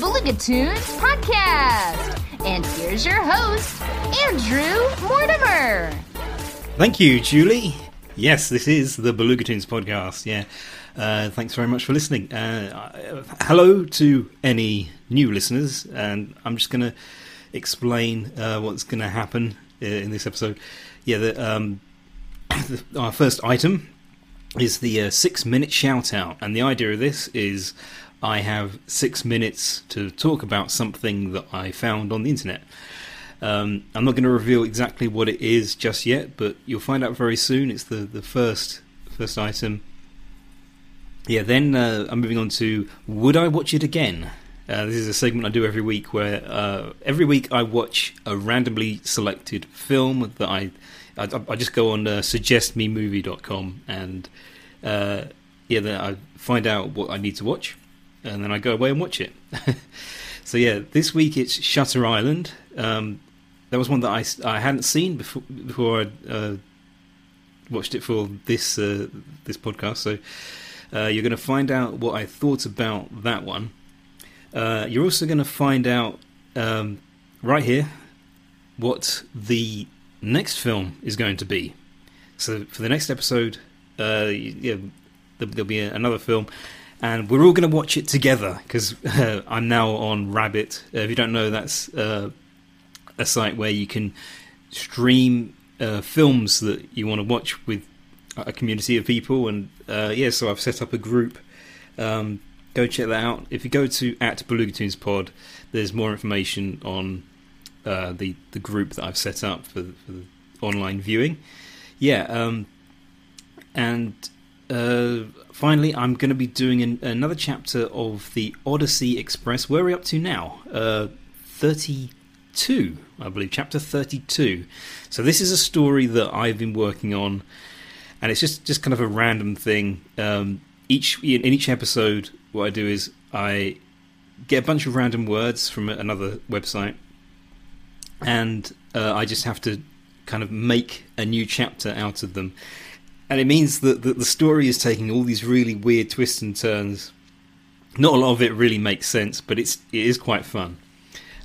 Toons podcast. And here's your host, Andrew Mortimer. Thank you, Julie. Yes, this is the Beluga Toons podcast. Yeah. Uh, thanks very much for listening. Uh, hello to any new listeners, and I'm just going to explain uh, what's going to happen uh, in this episode. Yeah, the, um, the, our first item is the uh, six minute shout out, and the idea of this is I have six minutes to talk about something that I found on the internet. Um, I'm not going to reveal exactly what it is just yet, but you'll find out very soon. It's the, the first first item. Yeah, then uh, I'm moving on to Would I Watch It Again? Uh, this is a segment I do every week where uh, every week I watch a randomly selected film that I I, I just go on uh, suggestmemovie.com and uh, yeah, then I find out what I need to watch and then I go away and watch it. so yeah, this week it's Shutter Island. Um, that was one that I, I hadn't seen before before I uh, watched it for this uh, this podcast. So uh, you're going to find out what I thought about that one. Uh, you're also going to find out um, right here what the next film is going to be. So for the next episode, uh, yeah, there'll be another film, and we're all going to watch it together because uh, I'm now on Rabbit. Uh, if you don't know, that's uh, a site where you can stream uh, films that you want to watch with a community of people. And uh, yeah, so I've set up a group. Um, go check that out. If you go to at Beluga Pod, there's more information on uh, the the group that I've set up for, for the online viewing. Yeah, um, and uh, finally, I'm going to be doing an, another chapter of the Odyssey Express. Where are we up to now? Uh, Thirty-two, I believe, chapter thirty-two. So this is a story that I've been working on, and it's just just kind of a random thing. Um, each in each episode, what I do is I get a bunch of random words from another website, and uh, I just have to kind of make a new chapter out of them. And it means that, the story is taking all these really weird twists and turns. Not a lot of it really makes sense, but it's it is quite fun.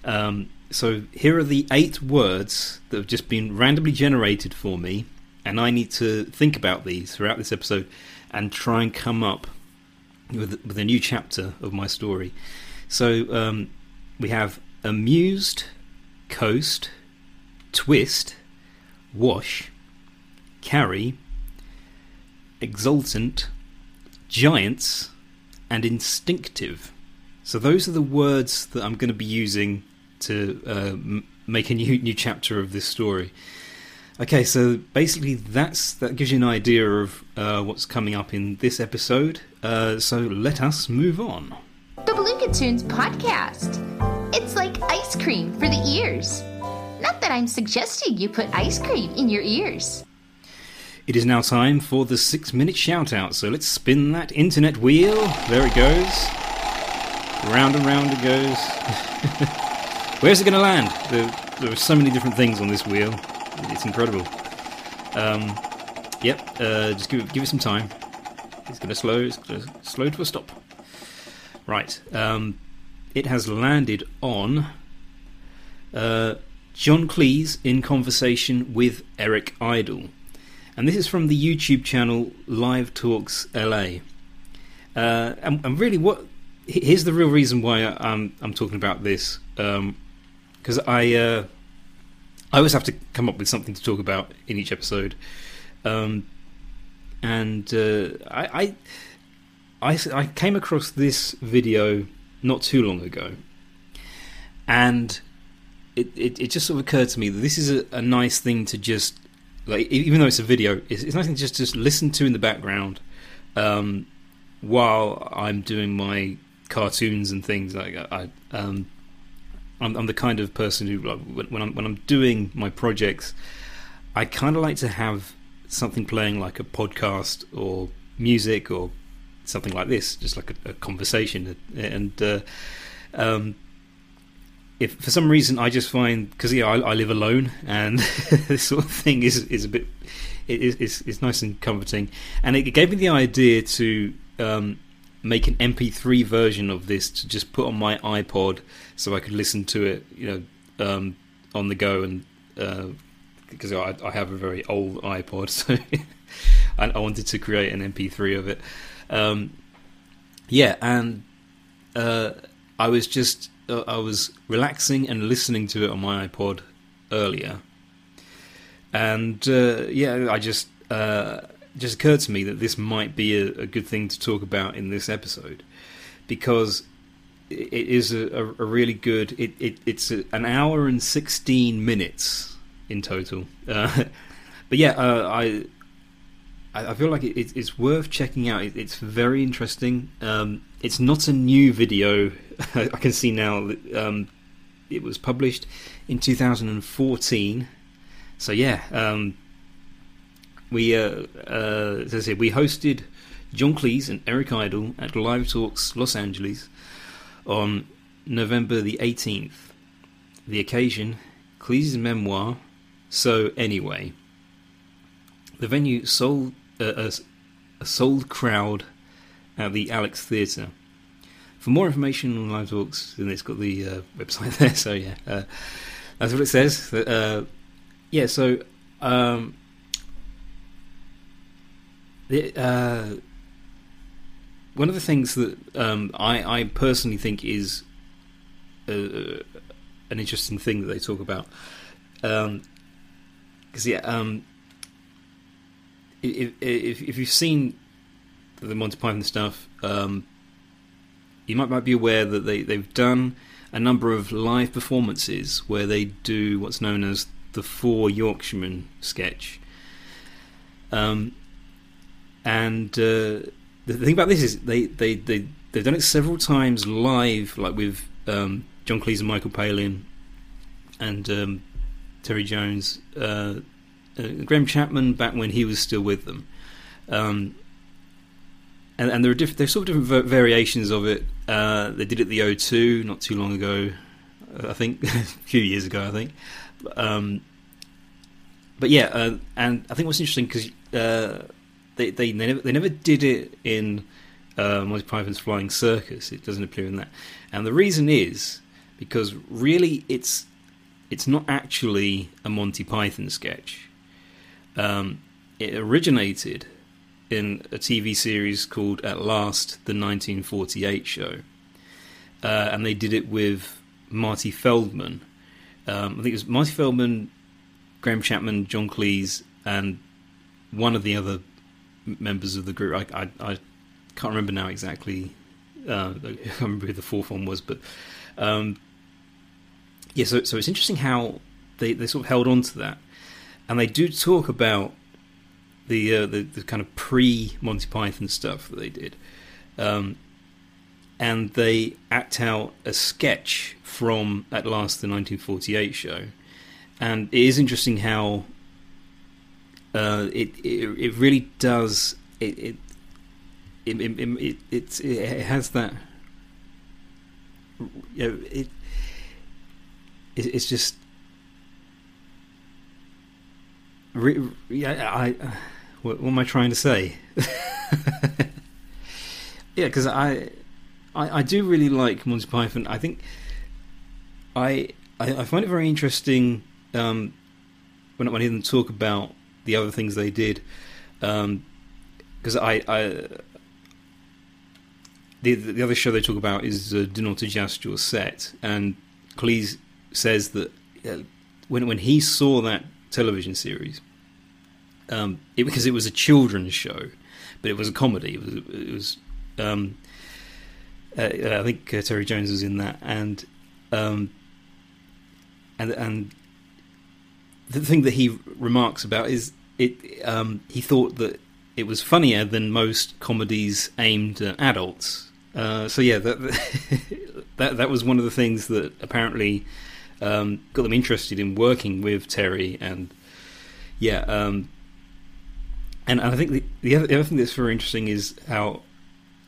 Um, so here are the eight words that have just been randomly generated for me, and I need to think about these throughout this episode and try and come up with, with a new chapter of my story. So um, we have amused, coast, twist, wash, carry, exultant, giants, and instinctive. So those are the words that I'm going to be using to uh, m- make a new new chapter of this story. Okay, so basically that's that gives you an idea of uh, what's coming up in this episode. Uh, so let us move on. The Beluga Toons podcast. It's like ice cream for the ears. Not that I'm suggesting you put ice cream in your ears. It is now time for the six minute shout out. So let's spin that internet wheel. There it goes. Round and round it goes. Where's it going to land? There, there are so many different things on this wheel. It's incredible. Um, yep, uh, just give it, give it some time. It's going to slow. It's going to slow to a stop. Right. Um, it has landed on uh, John Cleese in conversation with Eric Idle, and this is from the YouTube channel Live Talks LA. Uh, and, and, really, what here's the real reason why I, am I'm talking about this because um, I uh, I always have to come up with something to talk about in each episode, um, and uh, I, I, I I came across this video not too long ago, and it, it, it just sort of occurred to me that this is a, a nice thing to just like even though it's a video, it's, it's to just just listen to in the background um, while I'm doing my cartoons and things like I. Um, I'm, I'm, the kind of person who, when I'm when I'm doing my projects, I kind of like to have something playing like a podcast or music or something like this, just like a, a conversation. And uh, um, if for some reason I just find because yeah I, I, live alone and this sort of thing is is a bit it is it's, it's nice and comforting, and it gave me the idea to um, make an MP3 version of this to just put on my iPod so I could listen to it, you know, um, on the go and. Uh, because I, I, have a very old iPod, so I, I, wanted to create an MP3 of it. Um, yeah, and uh, I was just uh, I was relaxing and listening to it on my iPod earlier, and uh, yeah, I just uh, just occurred to me that this might be a, a, good thing to talk about in this episode because it is a, a really good. It, it it's an hour and sixteen minutes in total. Uh, but yeah, uh, I I, feel like it, it's worth checking out. it's very interesting. Um, it's not a new video. I can see now that um, it was published in 2014. So yeah, um, we uh, uh, as I said, we hosted John Cleese and Eric Idle at Live Talks Los Angeles on November the 18th. The occasion, Cleese's memoir. So anyway, the venue sold a, a, a sold crowd at the Alex Theatre. For more information on live talks, and it's got the uh, website there. So yeah, uh, that's what it says. Uh, yeah, so um, the, uh, one of the things that um, I, I, personally think is uh, an interesting thing that they talk about, because um, yeah, um, if, if, if you've seen the Monty Python stuff, um, you might might be aware that they they've done a number of live performances where they do what's known as the Four Yorkshiremen sketch. Um, and uh, the thing about this is they, they, they, they've done it several times live, like with um, John Cleese and Michael Palin and um, Terry Jones. Uh, uh, Graham Chapman back when he was still with them. Um, and, and, there are diff- there's sort of different variations of it. Uh, they did it the O2 not too long ago, I think, a few years ago, I think. Um, but yeah, uh, and I think what's interesting because uh, they they they never, they never did it in uh, Monty Python's Flying Circus. It doesn't appear in that, and the reason is because really it's it's not actually a Monty Python sketch. Um, it originated in a TV series called At Last, the 1948 show. Uh, and they did it with Marty Feldman. Um, I think it was Marty Feldman, Graham Chapman, John Cleese, and one of the other members of the group. I, I, I can't remember now exactly. Uh, I can't remember who the fourth one was, but um, yeah. So, so it's interesting how they, they sort of held on to that and they do talk about the uh, the, the, kind of pre Monty Python stuff that they did, um, and they act out a sketch from at last the 1948 show, and it is interesting how uh, it, it, it really does it it it it, it, it has that you know, it it's just yeah, I. What, what, am I trying to say? yeah, because I, I, I do really like Monty Python. I think I, I, I find it very interesting um, when when I hear them talk about the other things they did, because um, I, I the the other show they talk about is uh, Do Not Adjust Your Set, and Cleese says that uh, when when he saw that television series. Um, it, because it was a children's show, but it was a comedy. It was, it was um, uh, I think uh, Terry Jones was in that, and um, and and the thing that he remarks about is it. Um, he thought that it was funnier than most comedies aimed at adults. Uh, so yeah, that, that that was one of the things that apparently um, got them interested in working with Terry, and yeah, um, and, I think the the other, the other, thing that's very interesting is how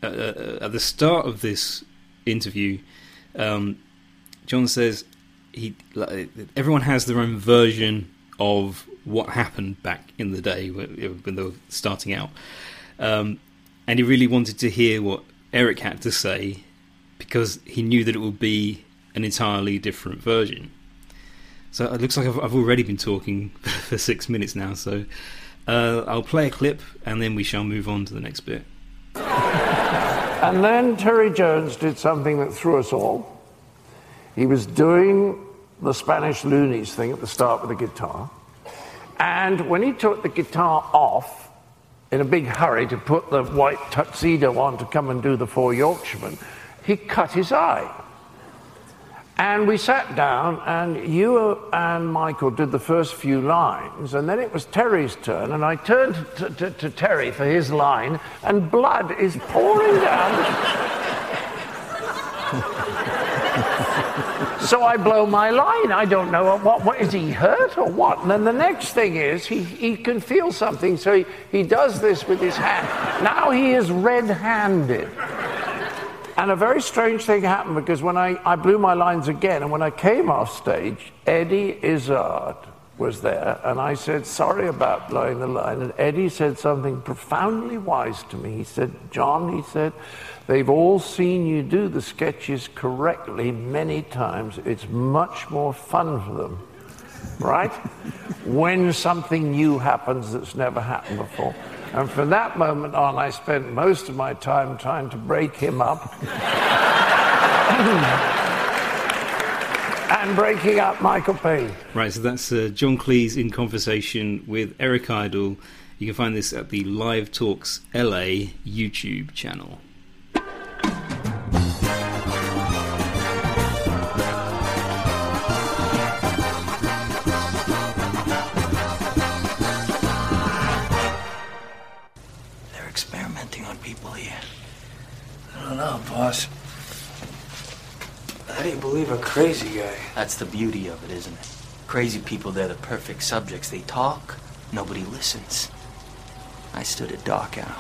uh, uh, at the start of this interview, um, John says he like, everyone has their own version of what happened back in the day when, when they were starting out, um, and he really wanted to hear what Eric had to say because he knew that it would be an entirely different version. So it looks like I've, I've already been talking for six minutes now. So uh, I'll play a clip and then we shall move on to the next bit. And then Terry Jones did something that threw us all. He was doing the Spanish loonies thing at the start with the guitar. And when he took the guitar off in a big hurry to put the white tuxedo on to come and do the Four Yorkshiremen, he cut his eye. And we sat down, and you and Michael did the first few lines, and then it was Terry's turn, and I turned to, to, Terry for his line, and blood is pouring down. so I blow my line. I don't know what, what is he hurt or what? And then the next thing is he, he can feel something, so he, he does this with his hand. Now he is red handed. And a very strange thing happened because when I, I blew my lines again, and when I came off stage, Eddie Izzard was there, and I said, Sorry about blowing the line. And Eddie said something profoundly wise to me. He said, John, he said, they've all seen you do the sketches correctly many times. It's much more fun for them, right? when something new happens that's never happened before. And from that moment on, I spent most of my time trying to break him up and breaking up Michael Palin. Right, so that's uh, John Cleese in conversation with Eric Idle. You can find this at the Live Talks LA YouTube channel. That's the beauty of it, isn't it? Crazy people, they're the perfect subjects. They talk, nobody listens. I stood at Dachau.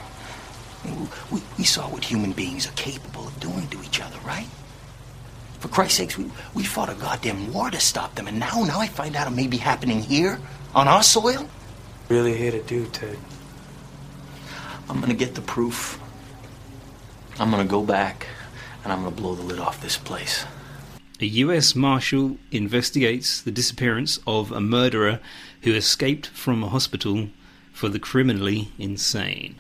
We, we, we saw what human beings are capable of doing to each other, right? For Christ's sakes, we, we fought a goddamn war to stop them, and now, now I find out it may be happening here, on our soil? Really hate to do, Ted. I'm gonna get the proof. I'm gonna go back, and I'm gonna blow the lid off this place. A US Marshal investigates the disappearance of a murderer who escaped from a hospital for the criminally insane.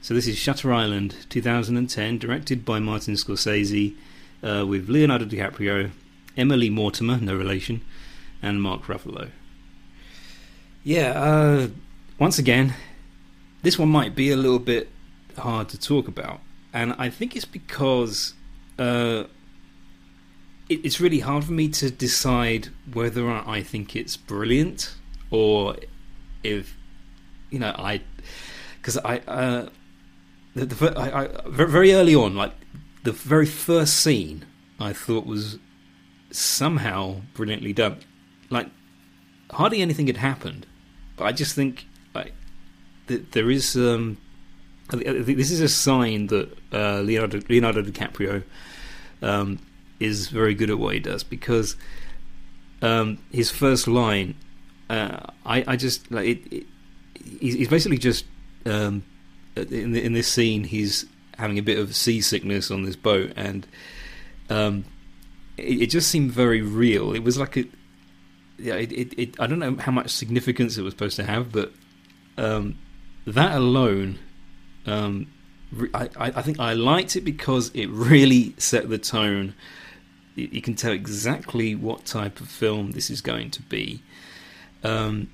So, this is Shutter Island 2010, directed by Martin Scorsese, uh, with Leonardo DiCaprio, Emily Mortimer, no relation, and Mark Ruffalo. Yeah, uh, once again, this one might be a little bit hard to talk about, and I think it's because. Uh, it, it's really hard for me to decide whether I think it's brilliant or if you know I because I, uh, the, the I, I, very early on like the very first scene I thought was somehow brilliantly done. Like hardly anything had happened but I just think like that there is um this is a sign that uh, Leonardo, Leonardo DiCaprio um, is very good at what he does because um, his first line, uh, I, I just like it, it he's, basically just um, in the, in this scene he's having a bit of seasickness on this boat and um, it, it, just seemed very real. It was like a yeah, it, it, it, I don't know how much significance it was supposed to have, but um, that alone. Um, I, I think I liked it because it really set the tone you can tell exactly what type of film this is going to be. Um,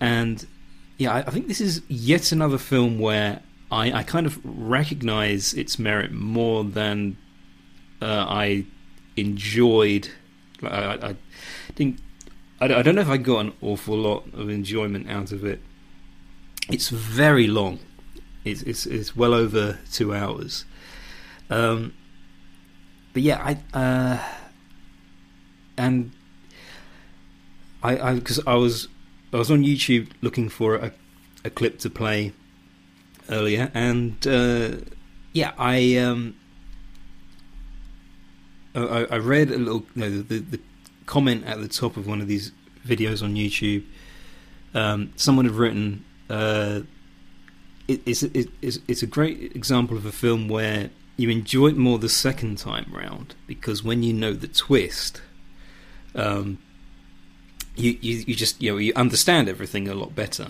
and yeah, I, I, think this is yet another film where I, I kind of recognize its merit more than uh, I enjoyed. I, I think I, I don't know if I got an awful lot of enjoyment out of it. It's very long. It's it's, it's well over two hours. Um, but yeah, I uh, and I because I, I, was I was on YouTube looking for a, a clip to play earlier, and uh, yeah, I um I, I read a little you know, the, the comment at the top of one of these videos on YouTube. Um, someone had written. Uh, it, it's, it, it's it's a great example of a film where you enjoy it more the second time round because when you know the twist, um, you, you you just you know you understand everything a lot better,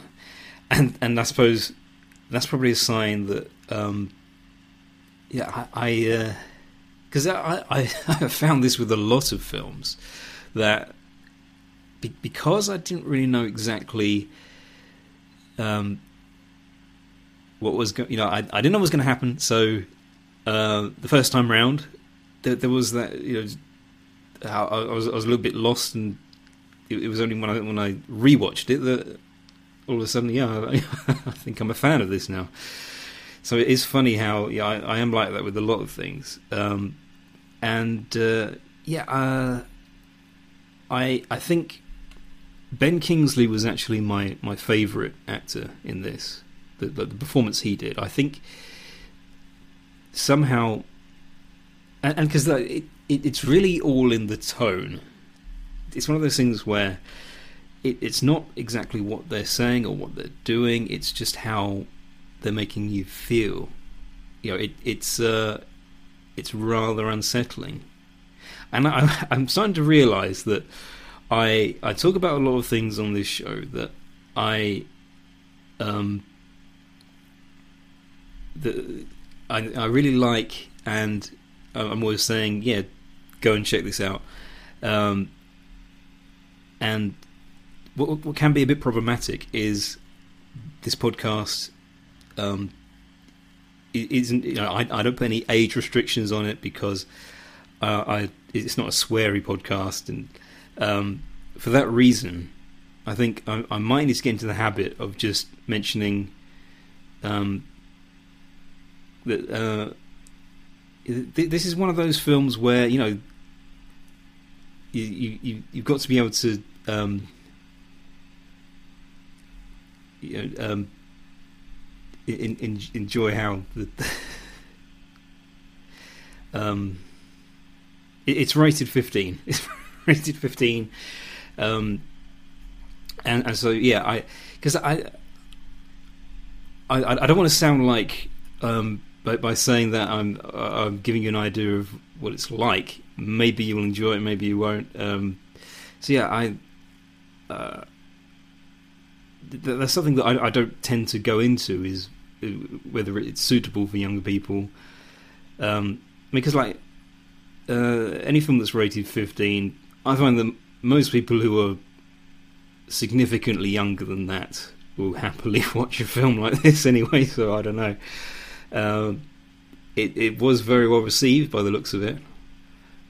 and and I suppose that's probably a sign that um, yeah I because I, I I have found this with a lot of films that be, because I didn't really know exactly um, what was you know I, I didn't know what was going to happen so uh, the first time round there, there was that you know I, I was I was a little bit lost and it, it was only when I when I rewatched it that all of a sudden yeah I, I think I'm a fan of this now so it is funny how yeah I, I am like that with a lot of things um, and uh, yeah uh, I I think Ben Kingsley was actually my, my favourite actor in this. The, the, the performance he did, I think, somehow, and because it, it, it's really all in the tone. It's one of those things where it, it's not exactly what they're saying or what they're doing. It's just how they're making you feel. You know, it, it's uh, it's rather unsettling, and I, I'm starting to realise that I I talk about a lot of things on this show that I um that I I really like and I'm always saying yeah go and check this out. Um and what what can be a bit problematic is this podcast um isn't you know I I don't put any age restrictions on it because uh, I it's not a sweary podcast. And um, for that reason, I think I, I, might need to get into the habit of just mentioning um, that uh, th- this is one of those films where you know you, you you've got to be able to um, you know, um, in, in, enjoy how the um, it, it's rated fifteen. it's rated 15 um, and, and so yeah i because I, I i don't want to sound like um, by, by saying that i'm i'm giving you an idea of what it's like maybe you will enjoy it maybe you won't um, so yeah i uh, th- that's something that I, I, don't tend to go into is uh, whether it's suitable for younger people um, because like uh, any film that's rated 15 I find that most people who are significantly younger than that will happily watch a film like this anyway. So I don't know. Uh, it it was very well received by the looks of it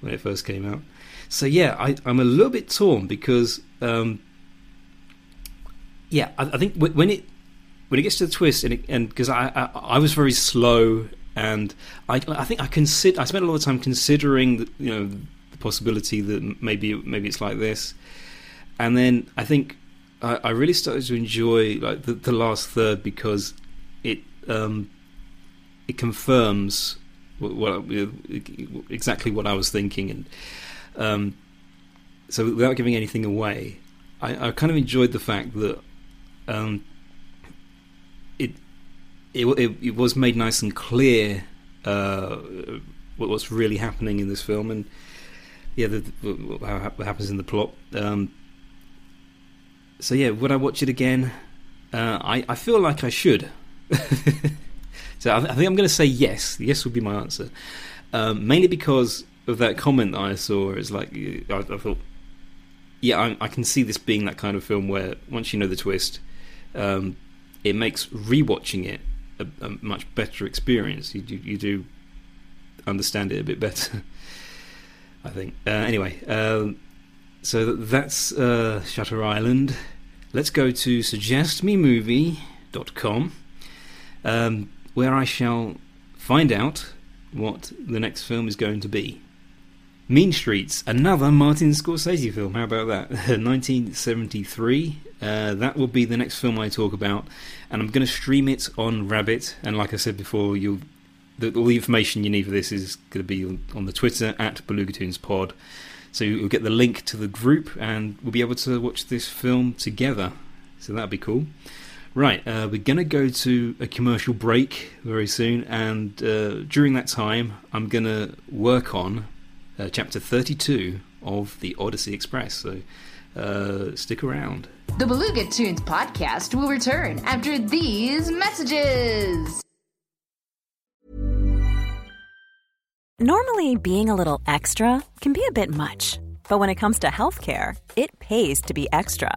when it first came out. So yeah, I, am a little bit torn because um, yeah, I, I, think when it when it gets to the twist and because I, I, I was very slow and I I think I consider I spent a lot of time considering the, you know the possibility that maybe maybe it's like this. And then I think I, I really started to enjoy like the, the last third because it um, it confirms what, what, exactly what I was thinking, and um, so without giving anything away, I, I, kind of enjoyed the fact that um, it, it, it it was made nice and clear uh, what, what's really happening in this film, and yeah, the, what happens in the plot. Um, so yeah, would I watch it again? Uh, I I feel like I should. so I, I, think I'm going to say yes. Yes would be my answer, um, mainly because of that comment I saw. It's like I, I thought, yeah, I, I, can see this being that kind of film where once you know the twist, um, it makes rewatching it a, a much better experience. You, you, you do understand it a bit better. I think. Uh, anyway, um, so that's uh, Shutter Island. Let's go to suggestmemovie.com, um, where I shall find out what the next film is going to be. Mean Streets, another Martin Scorsese film. How about that? 1973. Uh, that will be the next film I talk about, and I'm going to stream it on Rabbit. And like I said before, you'll the, all the information you need for this is going to be on, the Twitter at BelugaToonsPod. So you'll get the link to the group, and we'll be able to watch this film together. So that'd be cool. Right, uh, we're going to go to a commercial break very soon, and uh, during that time, I'm going to work on uh, chapter 32 of the Odyssey Express. So uh, stick around. The Beluga Toons podcast will return after these messages. Normally, being a little extra can be a bit much, but when it comes to healthcare, it pays to be extra.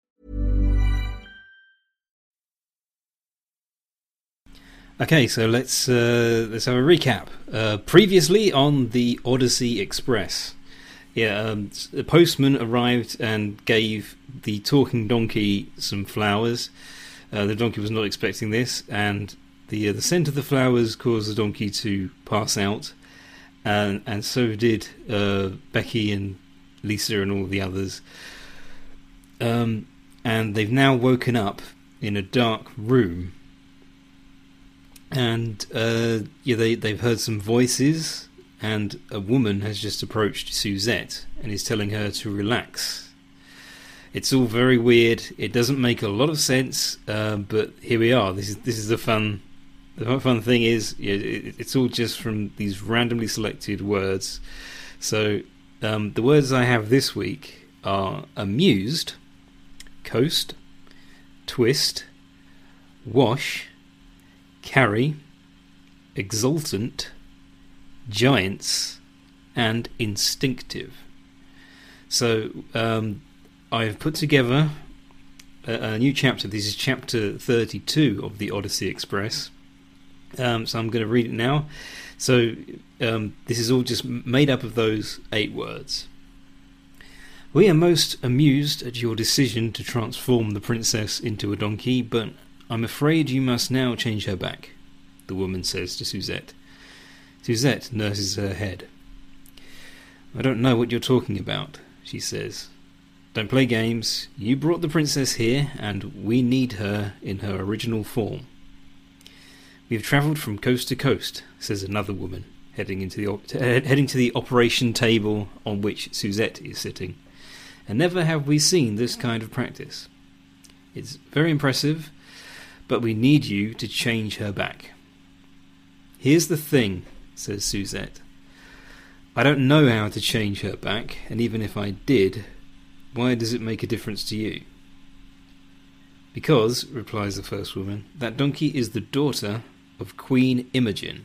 Okay, so let's uh, let's have a recap. Uh, previously on the Odyssey Express, yeah, um, the postman arrived and gave the talking donkey some flowers. Uh, the donkey was not expecting this, and the uh, the scent of the flowers caused the donkey to pass out, and and so did uh, Becky and Lisa and all the others. Um, and they've now woken up in a dark room and uh, yeah, they they've heard some voices, and a woman has just approached Suzette and is telling her to relax. It's all very weird. It doesn't make a lot of sense, uh, but here we are. This is this is the fun. The fun thing is, yeah, it, it's all just from these randomly selected words. So um, the words I have this week are amused, coast, twist, wash carry, exultant, giants, and instinctive. So um, I've put together a, a, new chapter. This is chapter 32 of the Odyssey Express. Um, so I'm going to read it now. So um, this is all just made up of those eight words. We are most amused at your decision to transform the princess into a donkey, but I'm afraid you must now change her back, the woman says to Suzette. Suzette nurses her head. I don't know what you're talking about, she says. Don't play games. You brought the princess here, and we need her in her original form. We've travelled from coast to coast, says another woman, heading into the op- uh, heading to the operation table on which Suzette is sitting, and never have we seen this kind of practice. It's very impressive, but we need you to change her back. Here's the thing, says Suzette. I don't know how to change her back, and even if I did, why does it make a difference to you? Because, replies the first woman, that donkey is the daughter of Queen Imogen.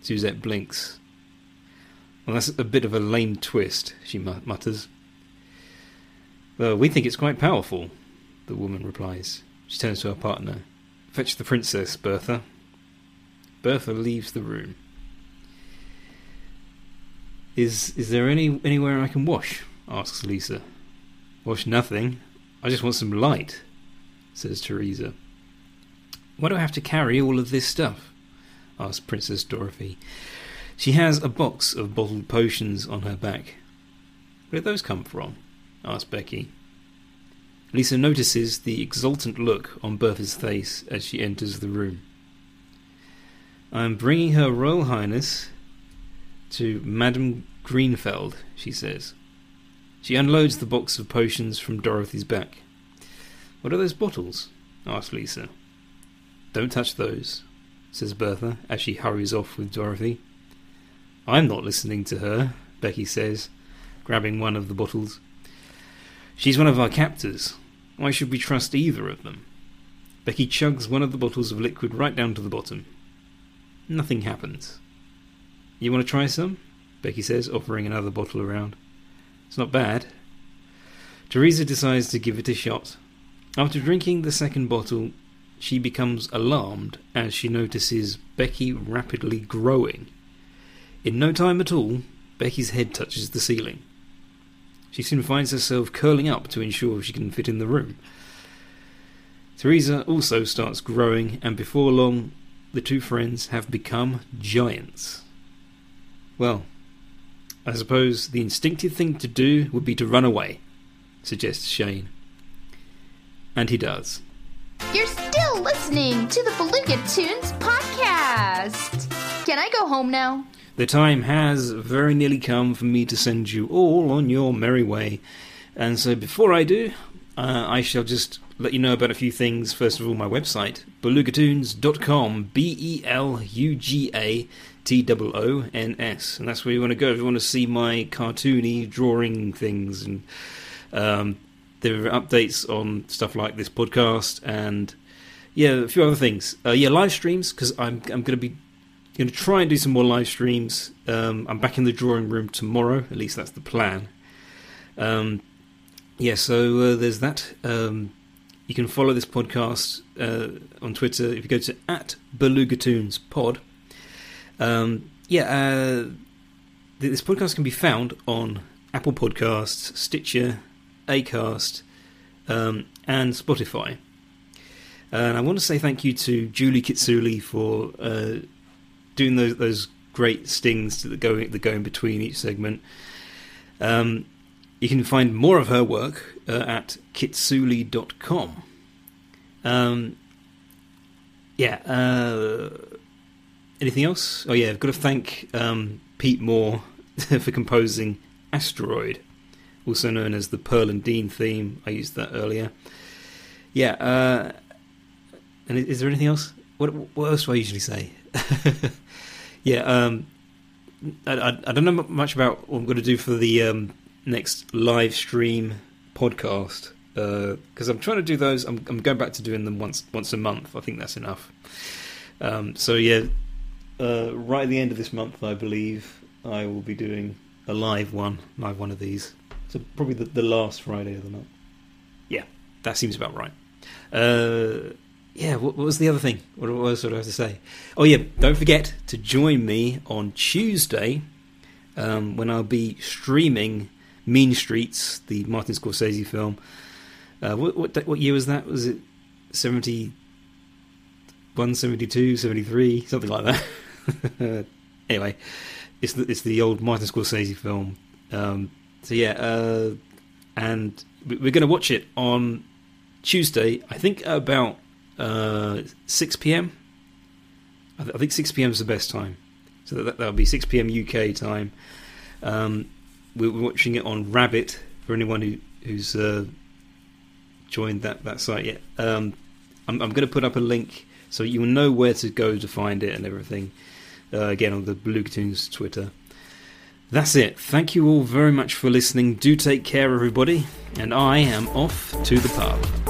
Suzette blinks. Well, that's a bit of a lame twist, she mutters. Well, we think it's quite powerful, the woman replies. She turns to her partner. Fetch the princess, Bertha. Bertha leaves the room. Is is there any anywhere I can wash? asks Lisa. Wash nothing. I just want some light, says Teresa. Why do I have to carry all of this stuff? asks Princess Dorothy. She has a box of bottled potions on her back. Where did those come from? asked Becky. Lisa notices the exultant look on Bertha's face as she enters the room. I am bringing her Royal Highness to Madame Greenfeld, she says. She unloads the box of potions from Dorothy's back. What are those bottles? asks Lisa. Don't touch those, says Bertha as she hurries off with Dorothy. I'm not listening to her, Becky says, grabbing one of the bottles. She's one of our captors. Why should we trust either of them? Becky chugs one of the bottles of liquid right down to the bottom. Nothing happens. You want to try some? Becky says, offering another bottle around. It's not bad. Teresa decides to give it a shot. After drinking the second bottle, she becomes alarmed as she notices Becky rapidly growing. In no time at all, Becky's head touches the ceiling. She soon finds herself curling up to ensure she can fit in the room. Teresa also starts growing, and before long, the two friends have become giants. Well, I suppose the instinctive thing to do would be to run away, suggests Shane. And he does. You're still listening to the Beluga Toons podcast. Can I go home now? The time has very nearly come for me to send you all on your merry way. And so before I do, uh, I shall just let you know about a few things. First of all, my website, belugatoons.com, B E L U G A T O O N S. And that's where you want to go if you want to see my cartoony drawing things. And um, there are updates on stuff like this podcast and, yeah, a few other things. Uh, yeah, live streams, because I'm, I'm going to be going to try and do some more live streams. Um, I'm back in the drawing room tomorrow, at least that's the plan. Um, yeah, so uh, there's that. Um, you can follow this podcast uh, on Twitter if you go to at BelugaToonsPod. Um, yeah, uh, this podcast can be found on Apple Podcasts, Stitcher, Acast, um, and Spotify. And I want to say thank you to Julie Kitsuli for uh, doing those those great stings that go that go in between each segment. Um, you can find more of her work uh, at kitsuli.com. Um, yeah. Uh, anything else? Oh yeah, I've got to thank um, Pete Moore for composing "Asteroid," also known as the Pearl and Dean theme. I used that earlier. Yeah. Uh, and is there anything else? What, what else do I usually say? yeah, um, I, I, I, don't know much about what I'm going to do for the um, next live stream podcast because uh, I'm trying to do those. I'm, I'm, going back to doing them once once a month. I think that's enough. Um, so yeah, uh, right at the end of this month, I believe I will be doing a live one, live one of these. So probably the, the last Friday of the month. Yeah, that seems about right. Uh, yeah, what, what, was the other thing? What, what else I have to say? Oh yeah, don't forget to join me on Tuesday um, when I'll be streaming Mean Streets, the Martin Scorsese film. Uh, what, what, what year was that? Was it 71, 72, 73, something like that? anyway, it's the, it's the old Martin Scorsese film. Um, so yeah, uh, and we're going to watch it on Tuesday. I think about uh, 6 p.m. I, th- I, think 6 p.m. is the best time. So that, that'll be 6 p.m. UK time. Um, we're watching it on Rabbit for anyone who, who's uh, joined that, that site yet. Um, I'm, I'm going to put up a link so you will know where to go to find it and everything. Uh, again, on the Blue Tunes Twitter. That's it. Thank you all very much for listening. Do take care, everybody. And I am off to the pub.